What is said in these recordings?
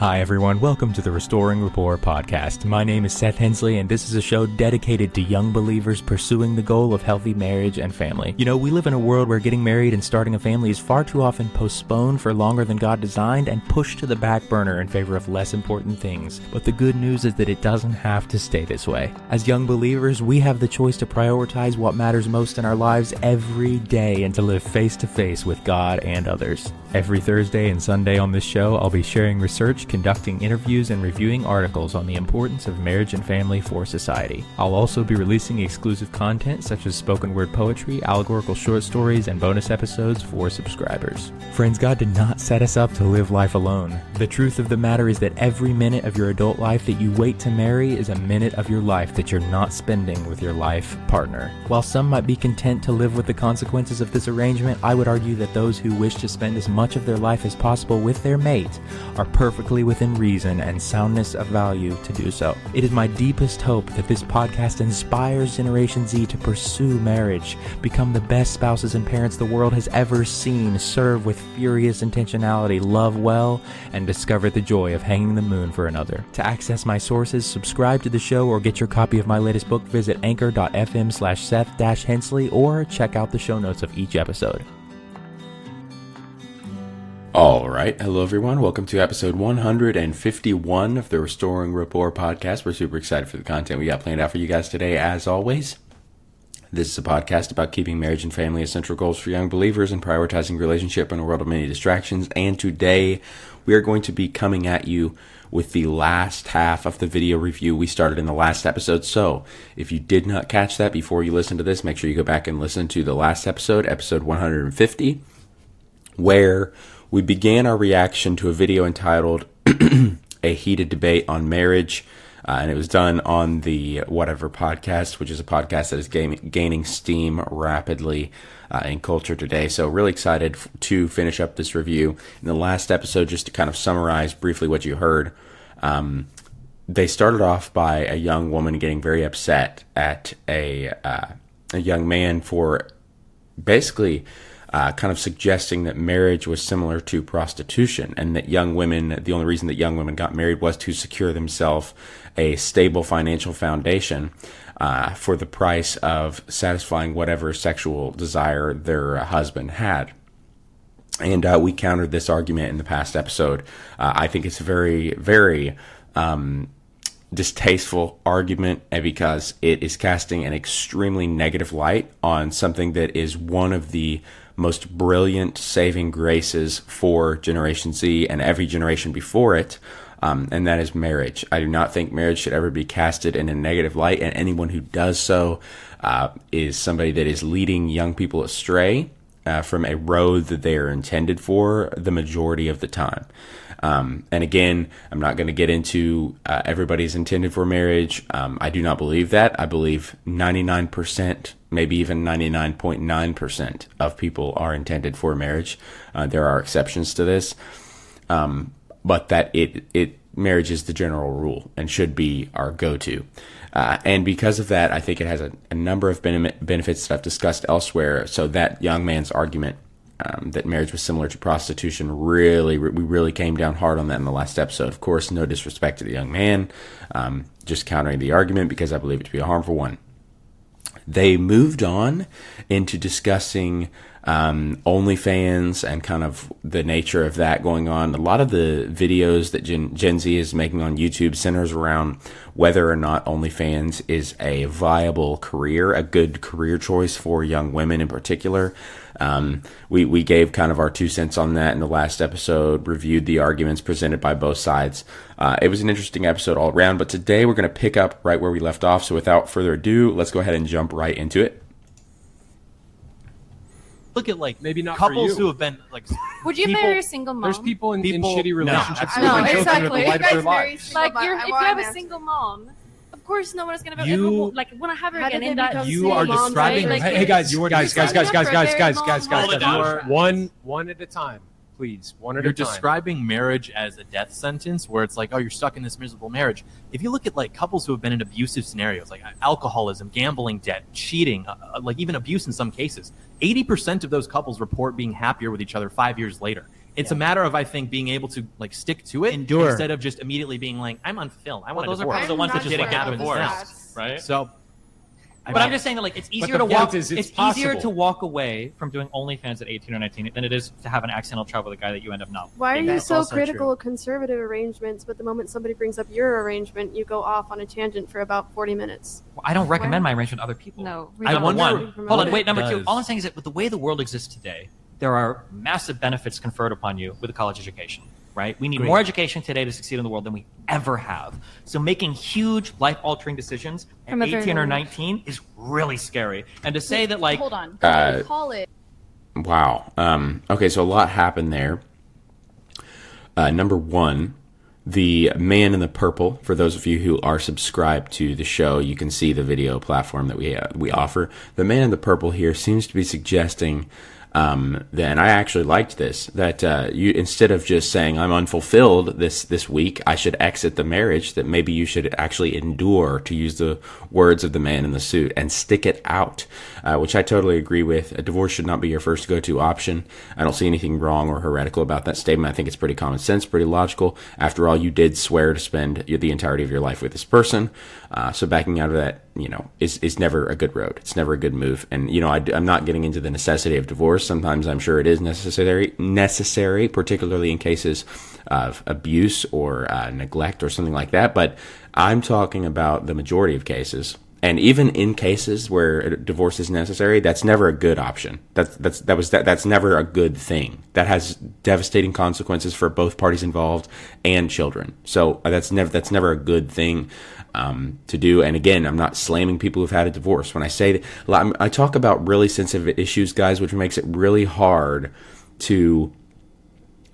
Hi, everyone. Welcome to the Restoring Rapport podcast. My name is Seth Hensley, and this is a show dedicated to young believers pursuing the goal of healthy marriage and family. You know, we live in a world where getting married and starting a family is far too often postponed for longer than God designed and pushed to the back burner in favor of less important things. But the good news is that it doesn't have to stay this way. As young believers, we have the choice to prioritize what matters most in our lives every day and to live face to face with God and others. Every Thursday and Sunday on this show, I'll be sharing research, conducting interviews, and reviewing articles on the importance of marriage and family for society. I'll also be releasing exclusive content such as spoken word poetry, allegorical short stories, and bonus episodes for subscribers. Friends, God did not set us up to live life alone. The truth of the matter is that every minute of your adult life that you wait to marry is a minute of your life that you're not spending with your life partner. While some might be content to live with the consequences of this arrangement, I would argue that those who wish to spend as much of their life as possible with their mate are perfectly within reason and soundness of value to do so. It is my deepest hope that this podcast inspires Generation Z to pursue marriage, become the best spouses and parents the world has ever seen, serve with furious intentionality, love well, and discover the joy of hanging the moon for another. To access my sources, subscribe to the show, or get your copy of my latest book, visit anchor.fm slash Seth Hensley, or check out the show notes of each episode. All right. Hello, everyone. Welcome to episode 151 of the Restoring Rapport podcast. We're super excited for the content we got planned out for you guys today, as always. This is a podcast about keeping marriage and family as central goals for young believers and prioritizing relationship in a world of many distractions. And today we are going to be coming at you with the last half of the video review we started in the last episode. So if you did not catch that before you listen to this, make sure you go back and listen to the last episode, episode 150, where we began our reaction to a video entitled A Heated Debate on Marriage. Uh, and it was done on the Whatever podcast, which is a podcast that is gaining, steam rapidly uh, in culture today. So, really excited f- to finish up this review. In the last episode, just to kind of summarize briefly what you heard, um, they started off by a young woman getting very upset at a uh, a young man for basically uh, kind of suggesting that marriage was similar to prostitution and that young women, the only reason that young women got married was to secure themselves a stable financial foundation uh, for the price of satisfying whatever sexual desire their husband had. And uh, we countered this argument in the past episode. Uh, I think it's a very, very um, distasteful argument because it is casting an extremely negative light on something that is one of the most brilliant saving graces for Generation Z and every generation before it. Um, and that is marriage. I do not think marriage should ever be casted in a negative light, and anyone who does so uh, is somebody that is leading young people astray uh, from a road that they are intended for the majority of the time. Um, and again, I'm not going to get into uh, everybody's intended for marriage. Um, I do not believe that. I believe 99%, maybe even 99.9% of people are intended for marriage. Uh, there are exceptions to this, um, but that it it marriage is the general rule and should be our go-to. Uh, and because of that, I think it has a, a number of benefits that I've discussed elsewhere. So that young man's argument um, that marriage was similar to prostitution. Really, we really came down hard on that in the last episode. Of course, no disrespect to the young man, um, just countering the argument because I believe it to be a harmful one. They moved on into discussing um, OnlyFans and kind of the nature of that going on. A lot of the videos that Gen, Gen Z is making on YouTube centers around whether or not OnlyFans is a viable career, a good career choice for young women in particular. Um, we, we gave kind of our two cents on that in the last episode, reviewed the arguments presented by both sides. Uh, it was an interesting episode all around, but today we're going to pick up right where we left off. So without further ado, let's go ahead and jump right into it. Look at like maybe not couples who have been like. Would you people, marry a single mom? There's people in, People- in shitty relationships absolutely. who No, exactly. You guys their very lives. single like mom. you're, if you have a answer. single mom, of course no one is gonna ever You- ever, like want to have her again in that. You are moms? describing- Like, Hey, hey guys, you're guys, guys, guys, guys, guys, guys, guys, guys, Hold it One, one at a time, please. One at a time. You're a time. describing marriage as a death sentence, where it's like, oh, you're stuck in this miserable marriage. If you look at like couples who have been in abusive scenarios, like alcoholism, gambling debt, cheating, uh, uh, like even abuse in some cases, eighty percent of those couples report being happier with each other five years later. It's a matter of I think being able to like stick to it Endure. instead of just immediately being like I'm unfulfilled. I Well, want those a are divorce. probably the ones that I'm just not didn't get sure divorced, about that. right? So, I But I'm just saying that like it's easier to walk. point is it's easier to walk away from doing OnlyFans at 18 or 19 than it is to have an accidental child with a guy that you end up not. Why are you so critical true. of conservative arrangements, but the moment somebody brings up your arrangement, you go off on a tangent for about 40 minutes? I don't recommend my arrangement to other people. No, I don't wonder- One, hold on, wait. Number two, all I'm saying is that with the way the world exists today, there are massive benefits conferred upon you with a college education. Right? We need Agreed. more education today to succeed in the world than we ever have. So making huge life-altering decisions at From a very 18 or young- 19 is really scary. And to say that like hold on. Uh, call it. Wow. Um, okay, so a lot happened there. Uh, number one, the man in the purple. For those of you who are subscribed to the show, you can see the video platform that we uh, we offer. The man in the purple here seems to be suggesting um, and I actually liked this that uh, you instead of just saying I'm unfulfilled this this week, I should exit the marriage. That maybe you should actually endure, to use the words of the man in the suit, and stick it out, uh, which I totally agree with. A divorce should not be your first go to option. I don't see anything wrong or heretical about that statement. I think it's pretty common sense, pretty logical. After all, you did swear to spend the entirety of your life with this person, uh, so backing out of that, you know, is is never a good road. It's never a good move. And you know, I, am not getting into the necessity of divorce. Sometimes I'm sure it is necessary, necessary, particularly in cases of abuse or uh, neglect or something like that. But I'm talking about the majority of cases. And even in cases where a divorce is necessary, that's never a good option. That's that's that was that, that's never a good thing. That has devastating consequences for both parties involved and children. So uh, that's never that's never a good thing um, to do. And again, I'm not slamming people who've had a divorce. When I say that, I talk about really sensitive issues, guys, which makes it really hard to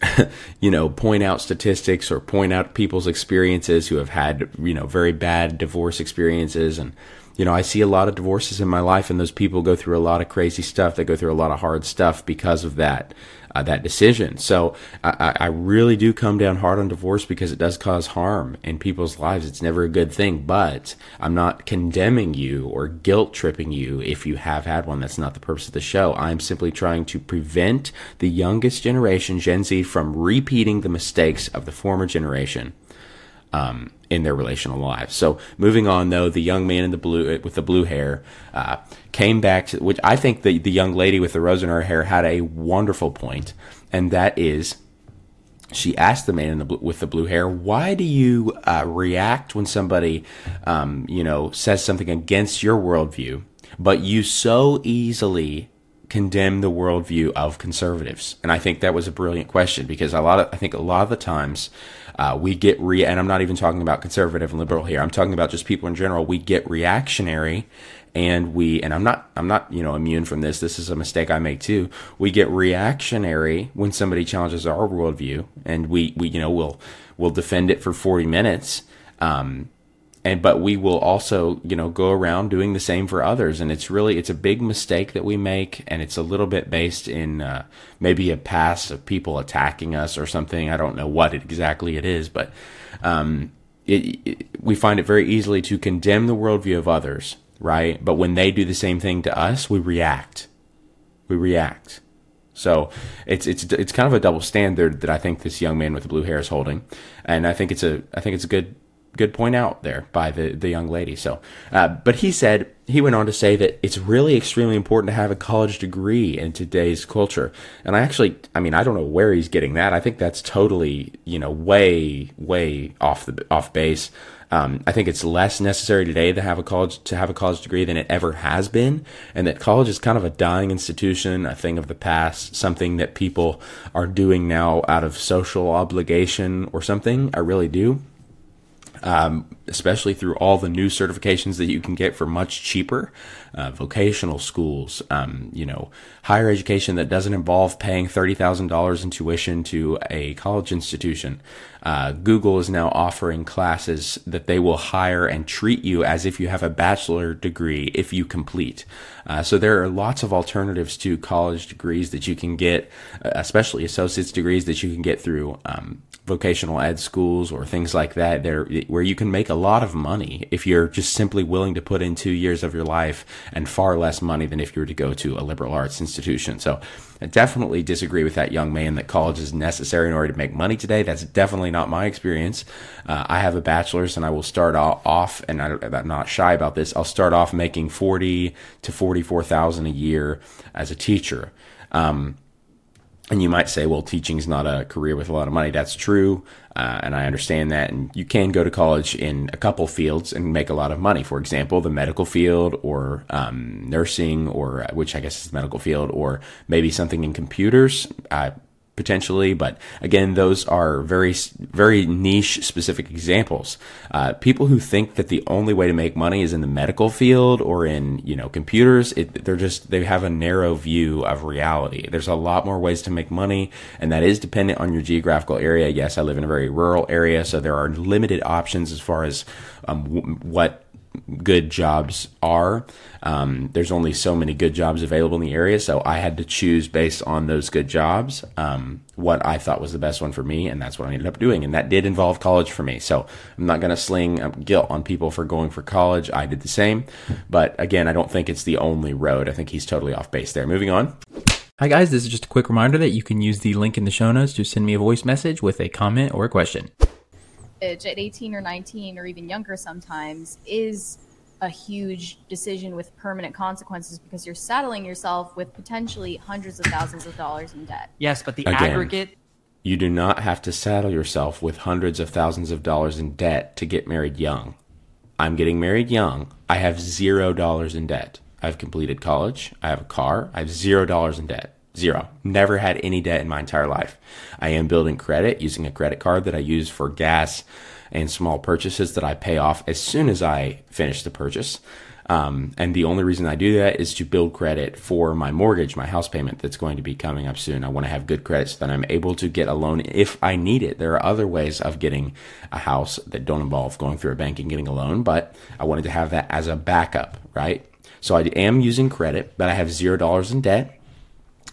you know, point out statistics or point out people's experiences who have had, you know, very bad divorce experiences. And, you know, I see a lot of divorces in my life, and those people go through a lot of crazy stuff. They go through a lot of hard stuff because of that. Uh, that decision. So I, I I really do come down hard on divorce because it does cause harm in people's lives. It's never a good thing, but I'm not condemning you or guilt tripping you if you have had one. That's not the purpose of the show. I'm simply trying to prevent the youngest generation, Gen Z, from repeating the mistakes of the former generation um, in their relational lives. So moving on, though, the young man in the blue with the blue hair uh, came back to which I think the the young lady with the rose in her hair had a wonderful point, and that is. She asked the man in the bl- with the blue hair, "Why do you uh, react when somebody, um, you know, says something against your worldview, but you so easily condemn the worldview of conservatives? And I think that was a brilliant question because a lot of I think a lot of the times uh, we get re and I'm not even talking about conservative and liberal here. I'm talking about just people in general. We get reactionary and we and I'm not I'm not you know immune from this. This is a mistake I make too. We get reactionary when somebody challenges our worldview, and we we you know we'll we'll defend it for 40 minutes. Um, and but we will also you know go around doing the same for others. And it's really it's a big mistake that we make. And it's a little bit based in uh, maybe a past of people attacking us or something. I don't know what it, exactly it is but um, it, it, we find it very easily to condemn the worldview of others right? But when they do the same thing to us we react. We react. So it's it's it's kind of a double standard that I think this young man with the blue hair is holding, and I think it's a I think it's a good good point out there by the the young lady. So, uh, but he said he went on to say that it's really extremely important to have a college degree in today's culture. And I actually, I mean, I don't know where he's getting that. I think that's totally you know way way off the off base. Um, I think it's less necessary today to have a college to have a college degree than it ever has been, and that college is kind of a dying institution, a thing of the past, something that people are doing now out of social obligation or something. I really do um, especially through all the new certifications that you can get for much cheaper. Uh, vocational schools, um, you know, higher education that doesn't involve paying thirty thousand dollars in tuition to a college institution. Uh, Google is now offering classes that they will hire and treat you as if you have a bachelor degree if you complete. Uh, so there are lots of alternatives to college degrees that you can get, uh, especially associate's degrees that you can get through um, vocational ed schools or things like that. There, where you can make a lot of money if you're just simply willing to put in two years of your life and far less money than if you were to go to a liberal arts institution. So I definitely disagree with that young man that college is necessary in order to make money today. That's definitely not my experience. Uh, I have a bachelor's and I will start off, and I, am not shy about this. I'll start off making forty to forty-four thousand a year as a teacher. Um, and you might say, well, teaching is not a career with a lot of money. That's true. Uh, and I understand that. And you can go to college in a couple fields and make a lot of money. For example, the medical field or um, nursing, or which I guess is the medical field, or maybe something in computers. Uh, potentially, but again, those are very, very niche specific examples. Uh, people who think that the only way to make money is in the medical field or in, you know, computers, it, they're just, they have a narrow view of reality. There's a lot more ways to make money, and that is dependent on your geographical area. Yes, I live in a very rural area, so there are limited options as far as um, what good jobs are. Um, there's only so many good jobs available in the area, so I had to choose based on those good jobs um, what I thought was the best one for me, and that's what I ended up doing. And that did involve college for me. So I'm not going to sling um, guilt on people for going for college. I did the same, but again, I don't think it's the only road. I think he's totally off base there. Moving on. Hi, guys. This is just a quick reminder that you can use the link in the show notes to send me a voice message with a comment or a question at 18 or 19 or even younger sometimes is a huge decision with permanent consequences because you're saddling yourself with potentially hundreds of thousands of dollars in debt. Yes, but the Again, aggregate. You do not have to saddle yourself with hundreds of thousands of dollars in debt to get married young. I'm getting married young. I have zero dollars in debt. I've completed college. I have a car. I have zero dollars in debt. Zero. Never had any debt in my entire life. I am building credit using a credit card that I use for gas and small purchases that I pay off as soon as I finish the purchase. Um, and the only reason I do that is to build credit for my mortgage, my house payment that's going to be coming up soon. I want to have good credit so that I'm able to get a loan if I need it. There are other ways of getting a house that don't involve going through a bank and getting a loan, but I wanted to have that as a backup, right? So I am using credit, but I have zero dollars in debt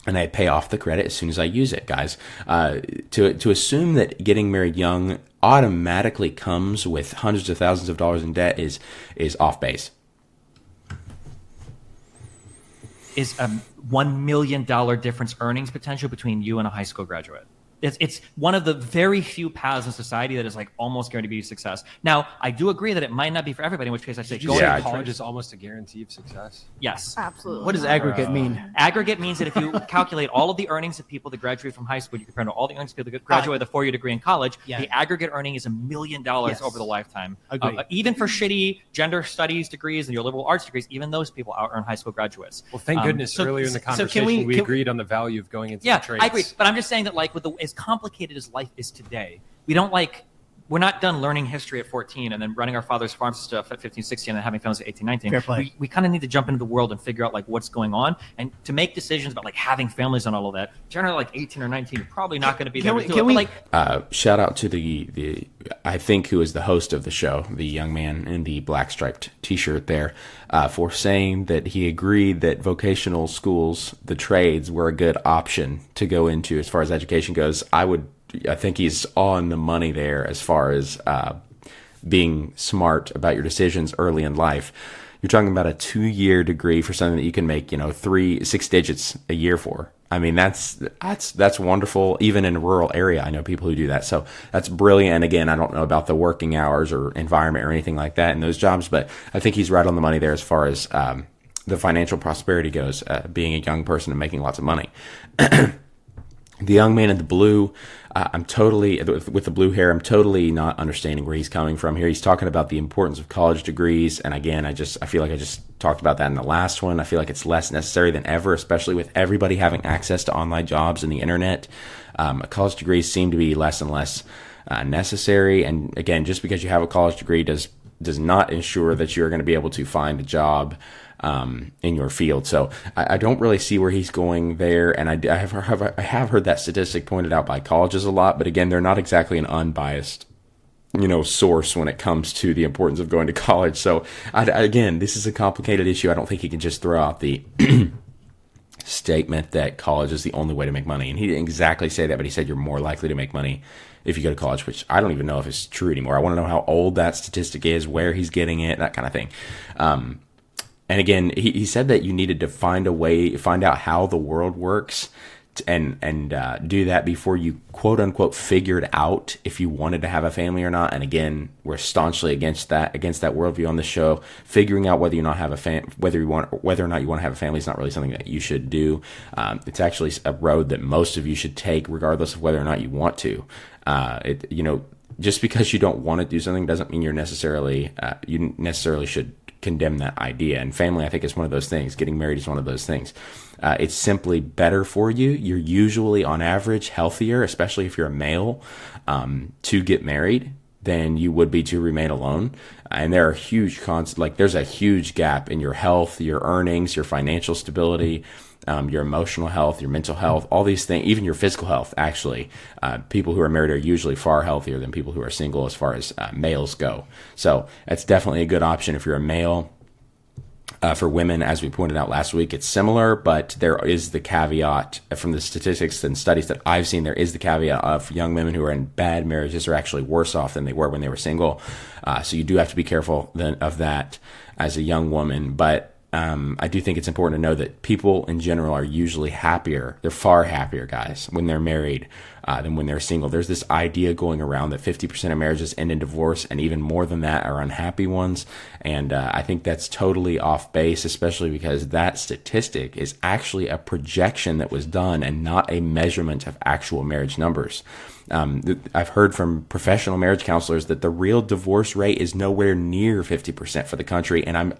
and I pay off the credit as soon as I use it, guys. Uh, to to assume that getting married young automatically comes with hundreds of thousands of dollars in debt is is off base. Is a one million dollar difference earnings potential between you and a high school graduate? It's, it's one of the very few paths in society that is like almost guaranteed to be success. Now, I do agree that it might not be for everybody, in which case I say Did you go say ahead. college is almost a guarantee of success? Yes. Absolutely. What does not. aggregate mean? Aggregate means that if you calculate all of the earnings of people that graduate from high school, you compare to all the earnings of people that graduate with a four-year degree in college, Yeah. the aggregate earning is a million dollars over the lifetime. Agreed. Uh, even for shitty gender studies degrees and your liberal arts degrees, even those people out earn high school graduates. Well, thank Um, goodness so- earlier in the so can conversation we- we, can- agreed on the value of going into Yeah, the trades. I agree. But I'm just saying that, like, with the as complicated as life is today, we don't like. We're not done learning history at 14 and then running our father's farm stuff at 15, 16, and then having families at 18, 19. Fair play. We, we kind of need to jump into the world and figure out like what's going on, and to make decisions about like having families and all of that. Generally, like 18 or 19, you're probably not going to be there Can we- can it. we- like, Uh, shout out to the the I think who is the host of the show, the young man in the black striped T-shirt there, uh, for saying that he agreed that vocational schools, the trades, were a good option to go into as far as education goes. I would, I think he's on the money there as far as uh, being smart about your decisions early in life. You're talking about a two-year degree for something that you can make, you know, three, six digits a year for. I mean, that's that's that's wonderful. Even in a rural area, I know people who do that. So that's brilliant. And again, I don't know about the working hours or environment or anything like that in those jobs, but I think he's right on the money there as far as um, the financial prosperity goes. Uh, being a young person and making lots of money. the young man in the blue uh, i'm totally with the blue hair i'm totally not understanding where he's coming from here. He's talking about the importance of college degrees and again i just i feel like i just talked about that in the last one. I feel like it's less necessary than ever especially with everybody having access to online jobs and the internet. Um, college degrees seem to be less and less uh, necessary and again just because you have a college degree does does not ensure that you're going to be able to find a job um, in your field. So I, I don't really see where he's going there. And I, I, have, I have heard that statistic pointed out by colleges a lot, but again, they're not exactly an unbiased you know source when it comes to the importance of going to college. So I, again, this is a complicated issue. I don't think he can just throw out the statement that college is the only way to make money. And he didn't exactly say that, but he said you're more likely to make money if you go to college, which I don't even know if it's true anymore. I want to know how old that statistic is, where he's getting it, that kind of thing. Um, and again, he, he said that you needed to find a way, find out how the world works and and uh, do that before you quote unquote figured out if you wanted to have a family or not. And again, we're staunchly against that against that worldview on the show. Figuring out whether you not have a fam- whether you want whether or not you want to have a family is not really something that you should do. Um, it's actually a road that most of you should take, regardless of whether or not you want to. Uh, it you know just because you don't want to do something doesn't mean you're necessarily uh, you necessarily should condemn that idea. And family, I think, is one of those things. Getting married is one of those things. Uh, it's simply better for you. You're usually, on average, healthier, especially if you're a male, um, to get married than you would be to remain alone. And there are huge cons, like there's a huge gap in your health, your earnings, your financial stability, um, your emotional health, your mental health, all these things, even your physical health. Actually, uh, people who are married are usually far healthier than people who are single as far as uh, males go. So that's definitely a good option if you're a male. Uh, for women, as we pointed out last week, it's similar, but there is the caveat from the statistics and studies that I've seen. There is the caveat of young women who are in bad marriages are actually worse off than they were when they were single. Uh, so you do have to be careful then of that as a young woman. But um, I do think it's important to know that people in general are usually happier. They're far happier, guys, when they're married uh, than when they're single. There's this idea going around that 50% of marriages end in divorce, and even more than that are unhappy ones. And uh, I think that's totally off base, especially because that statistic is actually a projection that was done and not a measurement of actual marriage numbers. Um, I've heard from professional marriage counselors that the real divorce rate is nowhere near 50% for the country, and I'm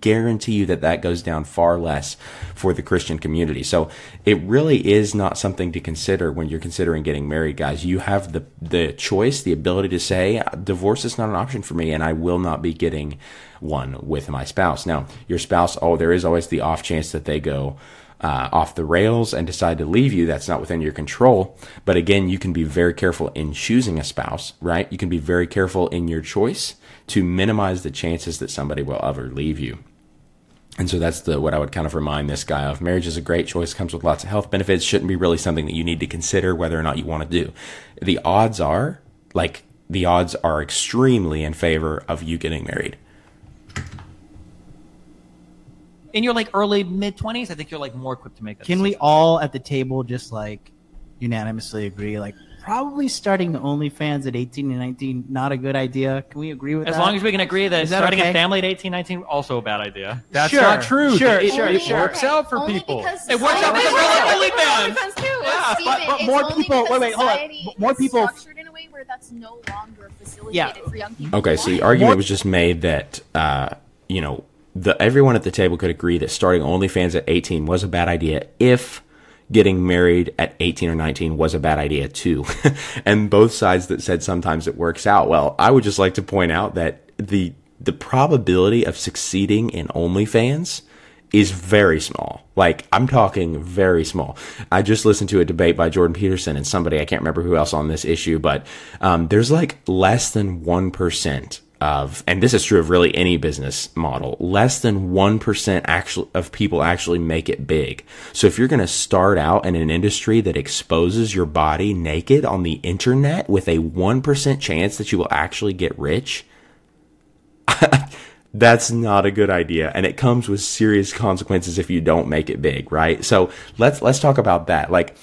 guarantee you that that goes down far less for the Christian community. So it really is not something to consider when you're considering getting married, guys. You have the the choice, the ability to say divorce is not an option for me and I will not be getting one with my spouse. Now, your spouse, oh, there is always the off chance that they go uh, off the rails and decide to leave you, that's not within your control. But again, you can be very careful in choosing a spouse, right? You can be very careful in your choice to minimize the chances that somebody will ever leave you. And so that's the what I would kind of remind this guy of. Marriage is a great choice, comes with lots of health benefits, shouldn't be really something that you need to consider whether or not you want to do. The odds are, like the odds are extremely in favor of you getting married. In your like early mid twenties, I think you're like more equipped to make that. Can we all at the table just like unanimously agree? Like, probably starting OnlyFans at 18 and 19, not a good idea. Can we agree with As that? As long as we can agree that, Is that starting okay? a family at 18, 19, also a bad idea. That's Sure, not true. sure, it, sure, it sure. works out for Only people. It works out society- because like OnlyFans. OnlyFans too. Yeah, Steven, but- but more people- wait, wait, hold on. More is people- structured in a way where that's no longer facilitated Yeah. for young people. Okay, so the want. argument was just made that uh, you know the everyone at the table could agree that starting OnlyFans at 18 was a bad idea if getting married at 18 or 19 was a bad idea too. and both sides that said sometimes it works out. Well, I would just like to point out that the the probability of succeeding in OnlyFans is very small. Like I'm talking very small. I just listened to a debate by Jordan Peterson and somebody I can't remember who else on this issue, but um, there's like less than one percent of, and this is true of really any business model, less than one percent actually of people actually make it big. So if you're going to start out in an industry that exposes your body naked on the internet with a one percent chance that you will actually get rich, that's not a good idea. And it comes with serious consequences if you don't make it big right? So let's let's talk about that. Like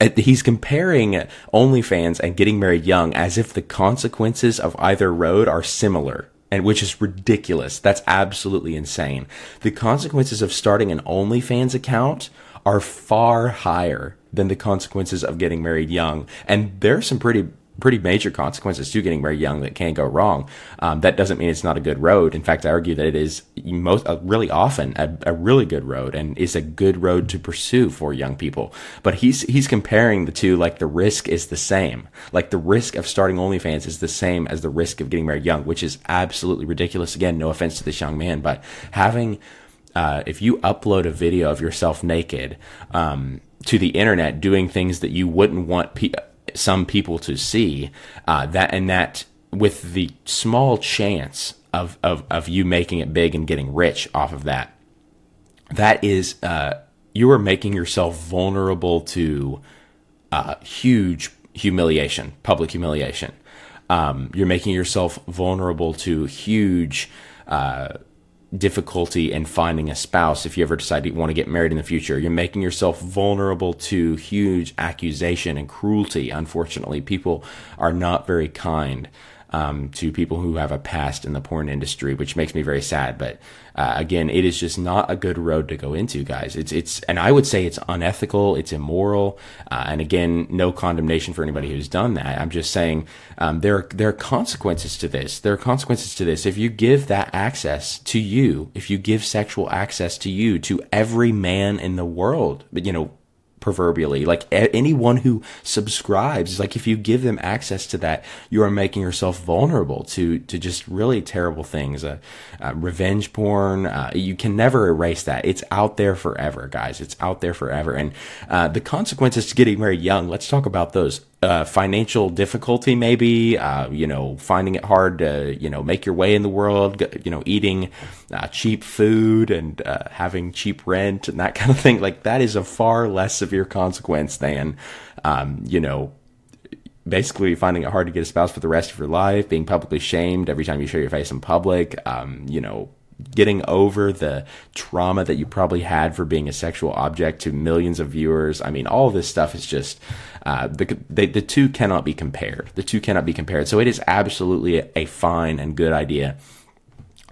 he's comparing OnlyFans and getting married young as if the consequences of either road are similar and which is ridiculous. That's absolutely insane. The consequences of starting an OnlyFans account are far higher than the consequences of getting married young. And there are some pretty pretty major consequences to getting married young that can go wrong. Um, that doesn't mean it's not a good road. In fact, I argue that it is most uh, really often a, a really good road and is a good road to pursue for young people. But he's he's comparing the two like the risk is the same. Like the risk of starting OnlyFans is the same as the risk of getting married young, which is absolutely ridiculous. Again, no offense to this young man, but having uh, if you upload a video of yourself naked um, to the internet doing things that you wouldn't want pe- some people to see, uh, that and that with the small chance of, of of you making it big and getting rich off of that, that is uh, you are making yourself vulnerable to uh, huge humiliation, public humiliation. Um, you're making yourself vulnerable to huge uh, difficulty in finding a spouse if you ever decide to want to get married in the future. You're making yourself vulnerable to huge accusation and cruelty. Unfortunately, people are not very kind um, to people who have a past in the porn industry, which makes me very sad. But uh, again, it is just not a good road to go into, guys. It's it's, and I would say it's unethical, it's immoral, uh, and again, no condemnation for anybody who's done that. I'm just saying um, there are, there are consequences to this. There are consequences to this. If you give that access to you, if you give sexual access to you to every man in the world, but you know, proverbially. Like a- anyone who subscribes like if you give them access to that you are making yourself vulnerable to to just really terrible things uh, uh, revenge porn uh, you can never erase that. It's out there forever guys. It's out there forever. And uh, the consequences to getting married young let's talk about those uh, financial difficulty, maybe, uh, you know, finding it hard to, you know, make your way in the world, you know, eating uh, cheap food and uh, having cheap rent and that kind of thing. Like that is a far less severe consequence than, um, you know, basically finding it hard to get a spouse for the rest of your life, being publicly shamed every time you show your face in public, um, you know, getting over the trauma that you probably had for being a sexual object to millions of viewers. I mean, all this stuff is just uh, the they, the two cannot be compared. The two cannot be compared. So it is absolutely a, a fine and good idea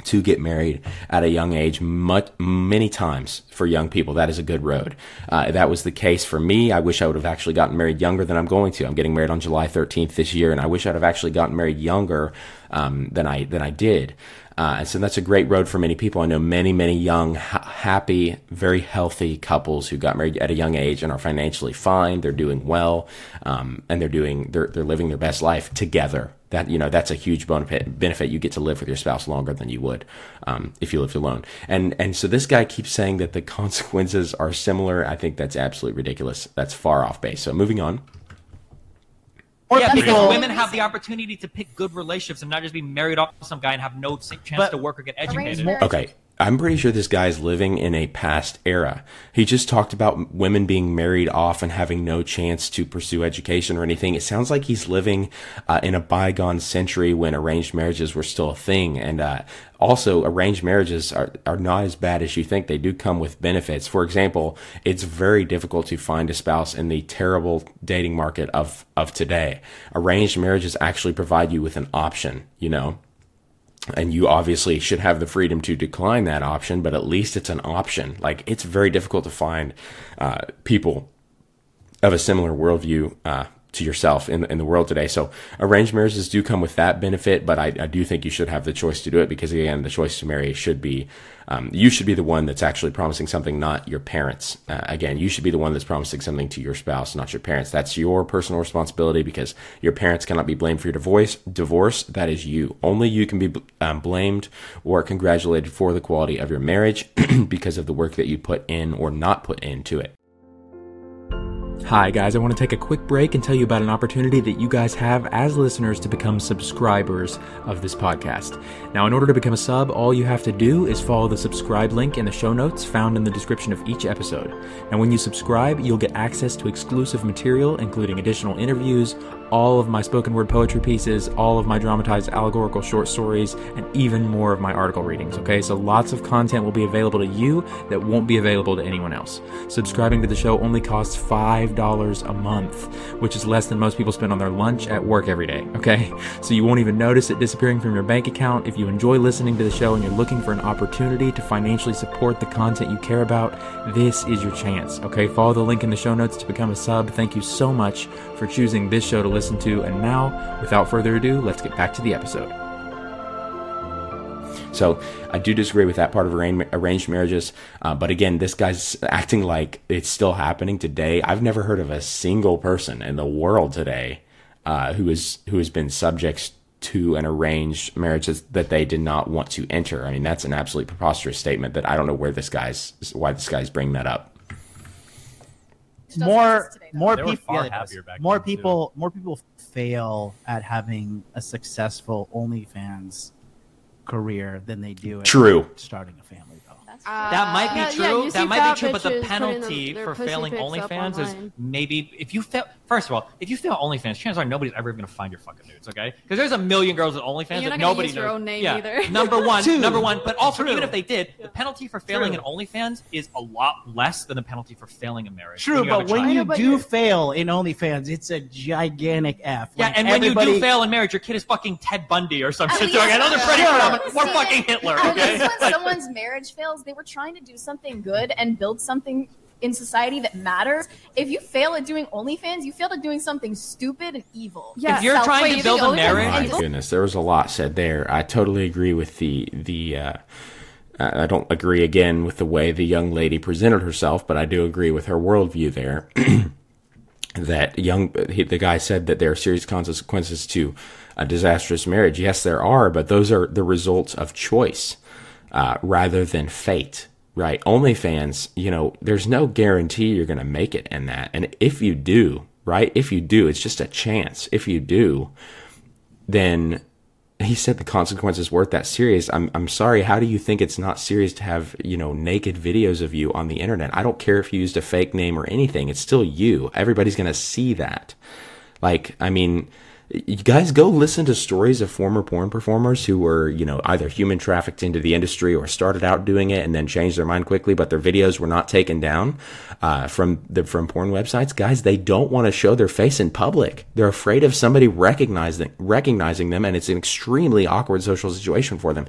to get married at a young age much, many times for young people that is a good road uh, that was the case for me i wish i would have actually gotten married younger than i'm going to i'm getting married on july 13th this year and i wish i'd have actually gotten married younger um, than i than i did uh, and so that's a great road for many people. I know many, many young, ha- happy, very healthy couples who got married at a young age and are financially fine. They're doing well, um, and they're doing they're they're living their best life together. That you know that's a huge benefit. Benefit you get to live with your spouse longer than you would um, if you lived alone. And and so this guy keeps saying that the consequences are similar. I think that's absolutely ridiculous. That's far off base. So moving on. Or yeah, because people- women have the opportunity to pick good relationships and not just be married off to some guy and have no chance But- to work or get educated. Okay. I'm pretty sure this guy's living in a past era. He just talked about women being married off and having no chance to pursue education or anything. It sounds like he's living uh, in a bygone century when arranged marriages were still a thing. And uh, also, arranged marriages are, are not as bad as you think. They do come with benefits. For example, it's very difficult to find a spouse in the terrible dating market of, of today. Arranged marriages actually provide you with an option, you know? And you obviously should have the freedom to decline that option, but at least it's an option. Like it's very difficult to find uh, people of a similar worldview uh, to yourself in in the world today. So arranged marriages do come with that benefit, but I, I do think you should have the choice to do it because again, the choice to marry should be um, you should be the one that's actually promising something, not your parents. Uh, again, you should be the one that's promising something to your spouse, not your parents. That's your personal responsibility because your parents cannot be blamed for your divorce. Divorce that is you. Only you can be um, blamed or congratulated for the quality of your marriage because of the work that you put in or not put into it. Hi, guys. I want to take a quick break and tell you about an opportunity that you guys have as listeners to become subscribers of this podcast. Now, in order to become a sub, all you have to do is follow the subscribe link in the show notes found in the description of each episode. And when you subscribe, you'll get access to exclusive material, including additional interviews, all of my spoken word poetry pieces, all of my dramatized allegorical short stories, and even more of my article readings. Okay, so lots of content will be available to you that won't be available to anyone else. Subscribing to the show only costs $5 a month, which is less than most people spend on their lunch at work every day. Okay, so you won't even notice it disappearing from your bank account. If you enjoy listening to the show and you're looking for an opportunity to financially support the content you care about, this is your chance. Okay, follow the link in the show notes to become a sub. Thank you so much for choosing this show to listen to. And now, without further ado, let's get back to the episode. So I do disagree with that part of arranged, marriages. Uh, but again, this guy's acting like it's still happening today. I've never heard of a single person in the world today uh, who is who has been subject to an arranged marriage that they did not want to enter. I mean, that's an absolutely preposterous statement. That I don't know where this guy's why this guy's bringing that up. Doesn't more today, more people far yeah, happier back more then, too. people more people fail at having a successful OnlyFans career than they do at True. starting a family though. That's true. That might be Uh, yeah, true. you that might be true. But the penalty for failing pics up OnlyFans is maybe if you fail. First of all, if you fail OnlyFans, chances are nobody's ever going to find your fucking nudes, okay? Because there's a million girls with OnlyFans And you're that not gonna nobody use your own name yeah. either. Number one, True. number one. But also, True. even if they did, the penalty for failing True. in OnlyFans is a lot less than the penalty for failing a marriage. True, you but when you but do you're- fail in OnlyFans, it's a gigantic F. yeah, Like, and when you do fail in marriage, your kid is fucking Ted Bundy or some At shit. least- So I know they're pretty Yeah. common. Or See, fucking Hitler, At okay? least when someone's marriage fails, they were trying to do something good and build something in society that matters. If you fail at doing OnlyFans, you fail at doing something stupid and evil. Yeah. If you're Self- trying to you build a narrative, My is goodness, there was a lot said there. I totally agree with the the. Uh, I I don't agree again with the way the young lady presented herself, but I do agree with her worldview there. that young he, the guy said that there are serious consequences to a disastrous marriage. Yes, there are, but those are the results of choice uh, rather than fate. Right? OnlyFans, you know, there's no guarantee you're going to make it in that, and if you do, right? If you do, it's just a chance. If you do, then he said the consequences weren't that serious. I'm I'm sorry. How do you think it's not serious to have you know naked videos of you on the internet? I don't care if you used a fake name or anything. It's still you. Everybody's gonna see that. Like I mean, you guys go listen to stories of former porn performers who were you know either human trafficked into the industry or started out doing it and then changed their mind quickly, but their videos were not taken down uh, from the from porn websites. Guys, they don't want to show their face in public. They're afraid of somebody recognizing recognizing them, and it's an extremely awkward social situation for them.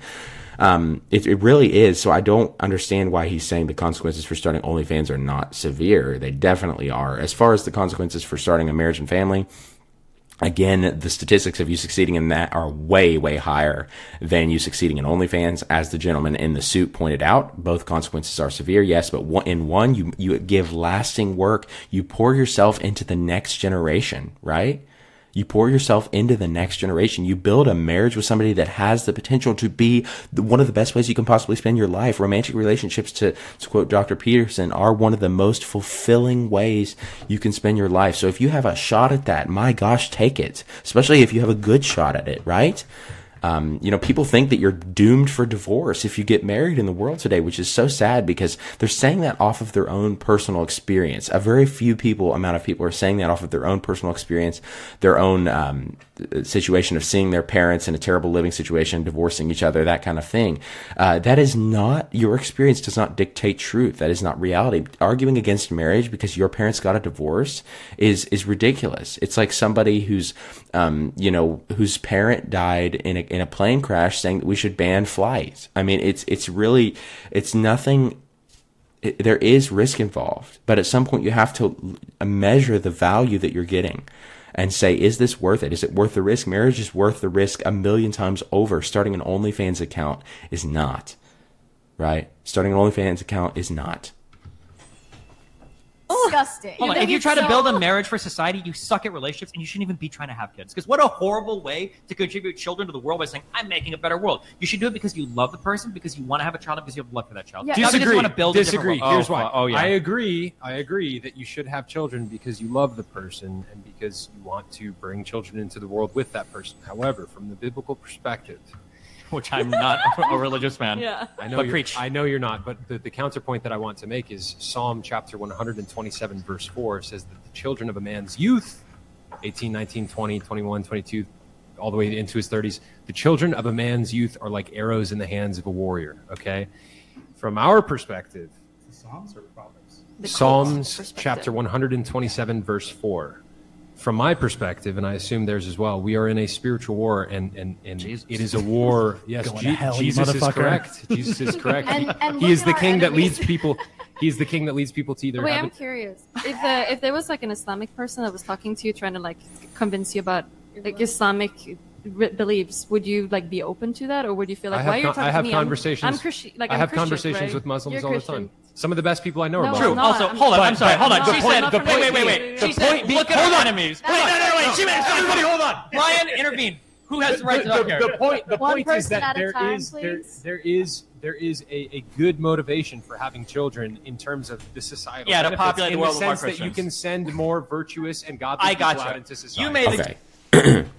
Um, it, it really is. So I don't understand why he's saying the consequences for starting OnlyFans are not severe. They definitely are. As far as the consequences for starting a marriage and family, Again, the statistics of you succeeding in that are way, way higher than you succeeding in OnlyFans. As the gentleman in the suit pointed out, both consequences are severe, yes, but in one, you, you give lasting work. You pour yourself into the next generation, right? You pour yourself into the next generation. You build a marriage with somebody that has the potential to be one of the best ways you can possibly spend your life. Romantic relationships, to, to quote Dr. Peterson, are one of the most fulfilling ways you can spend your life. So if you have a shot at that, my gosh, take it. Especially if you have a good shot at it, right? Um, you know, people think that you're doomed for divorce if you get married in the world today, which is so sad because they're saying that off of their own personal experience. A very few people, amount of people are saying that off of their own personal experience, their own, um, situation of seeing their parents in a terrible living situation, divorcing each other, that kind of thing. Uh, that is not, your experience does not dictate truth. That is not reality. Arguing against marriage because your parents got a divorce is, is ridiculous. It's like somebody who's, um, you know, whose parent died in a, in a plane crash saying that we should ban flights. I mean, it's, it's really, it's nothing, it, there is risk involved, but at some point you have to measure the value that you're getting and say, is this worth it? Is it worth the risk? Marriage is worth the risk a million times over. Starting an OnlyFans account is not, right? Starting an OnlyFans account is not. Disgusting. Hold on. If you try to build a marriage for society, you suck at relationships, and you shouldn't even be trying to have kids. Because what a horrible way to contribute children to the world by saying, "I'm making a better world." You should do it because you love the person, because you want to have a child, because you have love for that child. Yeah. Not because you Disagree. want to build a Disagree. different world. Here's oh, why. Oh, oh, yeah. I agree. I agree that you should have children because you love the person and because you want to bring children into the world with that person. However, from the biblical perspective, Which I'm not a religious man. Yeah. I know But you're, preach. I know you're not, but the, the counterpoint that I want to make is Psalm chapter 127, verse 4 says that the children of a man's youth, 18, 19, 20, 21, 22, all the way into his 30s, the children of a man's youth are like arrows in the hands of a warrior. Okay? From our perspective, Psalms or Proverbs? The Psalms chapter 127, verse 4. From my perspective, and I assume theirs as well, we are in a spiritual war, and, and, and Jesus. it is a war. Yes, Going to Je- hell, you Jesus is correct. Jesus is correct. And- and he look is the our king that leads people. He is the king that leads people to either Wait, have I'm it. curious. If the, if there was like an Islamic person that was talking to you, trying to like convince you about like Islamic beliefs, would you like be open to that, or would you feel like why have, are you talking I have to me? I'm- conversations. I'm, Christian. Like I I'm have Christian, conversations right? with Muslims You're all the time. Some of the best people I know No, are I'm True. Not. Also, hold on. I'm sorry. Hold on. the She point- said, the wait, point- wait, wait, wait. the said, point look at hold our on. enemies. Wait, no, no, wait. She made somebody. Hold on. Brian, intervene. Who has the right to the, talk the, here? the point, the point is that at a there time, is there, please. there is there is a, a good motivation for having children in terms of the societal Yeah, to benefits, populate the in world the with more sense that you can send more virtuous and godly I people got out into society. You made the Okay.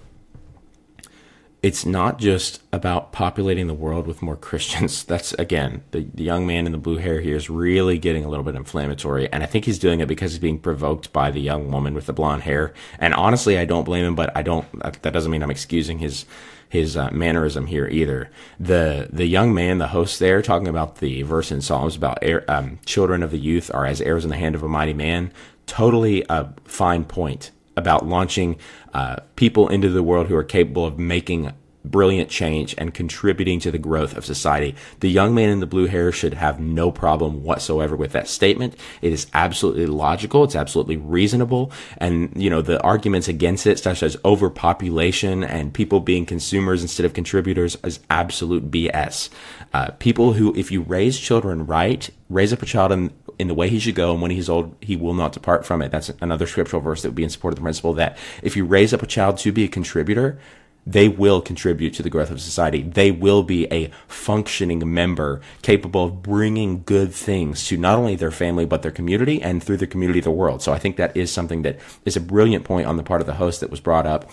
it's not just about populating the world with more Christians. That's again, the, the young man in the blue hair here is really getting a little bit inflammatory. And I think he's doing it because he's being provoked by the young woman with the blonde hair. And honestly, I don't blame him, but I don't, that doesn't mean I'm excusing his, his uh, mannerism here either. The the young man, the host there, talking about the verse in Psalms about air, um, children of the youth are as arrows in the hand of a mighty man. Totally a fine point about launching uh, people into the world who are capable of making brilliant change and contributing to the growth of society. The young man in the blue hair should have no problem whatsoever with that statement. It is absolutely logical. It's absolutely reasonable. And, you know, the arguments against it, such as overpopulation and people being consumers instead of contributors is absolute BS. Uh, people who, if you raise children right, raise up a child in, in the way he should go, and when he's old, he will not depart from it. That's another scriptural verse that would be in support of the principle that if you raise up a child to be a contributor, they will contribute to the growth of society. They will be a functioning member capable of bringing good things to not only their family, but their community and through the community, the world. So I think that is something that is a brilliant point on the part of the host that was brought up.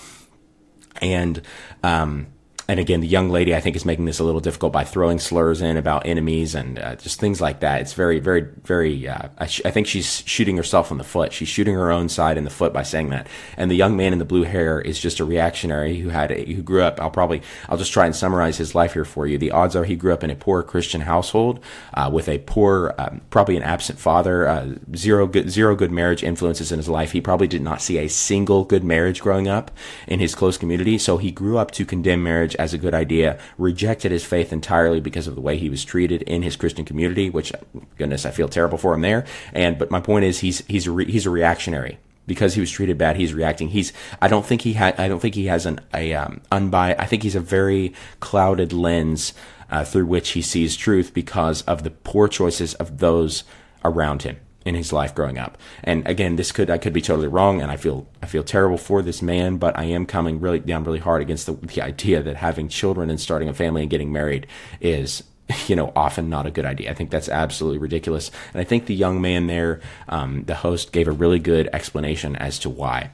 And, um, and again, the young lady I think is making this a little difficult by throwing slurs in about enemies and uh, just things like that. It's very, very, very. Uh, I, sh- I, think she's shooting herself in the foot. She's shooting her own side in the foot by saying that. And the young man in the blue hair is just a reactionary who had a, who grew up. I'll probably I'll just try and summarize his life here for you. The odds are he grew up in a poor Christian household uh, with a poor, um, probably an absent father, uh, zero good zero good marriage influences in his life. He probably did not see a single good marriage growing up in his close community. So he grew up to condemn marriage as a good idea, rejected his faith entirely because of the way he was treated in his Christian community, which goodness, I feel terrible for him there. And but my point is he's he's a re, he's a reactionary because he was treated bad, he's reacting. He's I don't think he had I don't think he has an a um. I think he's a very clouded lens uh, through which he sees truth because of the poor choices of those around him in his life growing up. And again, this could I could be totally wrong, and I feel I feel terrible for this man, but I am coming really down really hard against the, the idea that having children and starting a family and getting married is you know, often not a good idea. I think that's absolutely ridiculous. And I think the young man there, um, the host, gave a really good explanation as to why.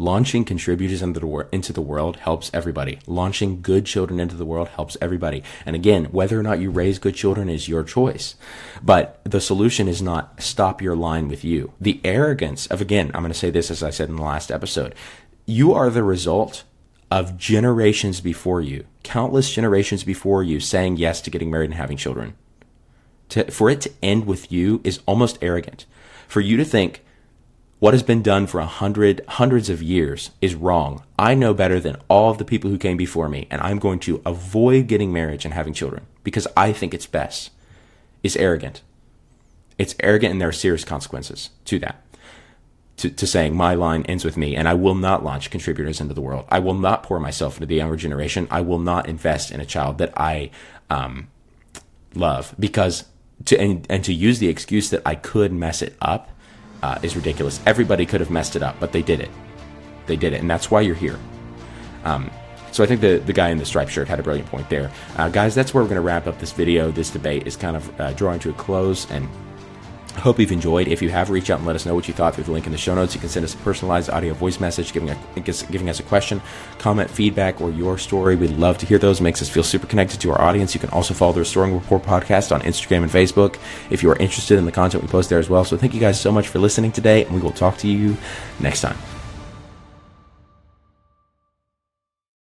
Launching contributors into the, into the world helps everybody. Launching good children into the world helps everybody. And again, whether or not you raise good children is your choice. But the solution is not stop your line with you. The arrogance of, again, I'm going to say this as I said in the last episode. You are the result of generations before you, countless generations before you saying yes to getting married and having children. To, for it to end with you is almost arrogant. For you to think, what has been done for a hundred, hundreds of years is wrong. I know better than all of the people who came before me, and I'm going to avoid getting marriage and having children because I think it's best. Is arrogant. It's arrogant, and there are serious consequences to that. To, to saying my line ends with me, and I will not launch contributors into the world. I will not pour myself into the younger generation. I will not invest in a child that I um, love because to and, and to use the excuse that I could mess it up uh, is ridiculous. Everybody could have messed it up, but they did it. They did it, and that's why you're here. Um, so I think the, the guy in the striped shirt had a brilliant point there. Uh, guys, that's where we're going to wrap up this video. This debate is kind of uh, drawing to a close, and hope you've enjoyed. If you have, reach out and let us know what you thought through the link in the show notes. You can send us a personalized audio voice message giving, a, giving us a question, comment, feedback, or your story. We'd love to hear those. It makes us feel super connected to our audience. You can also follow the Restoring Rapport podcast on Instagram and Facebook if you are interested in the content we post there as well. So thank you guys so much for listening today, and we will talk to you next time.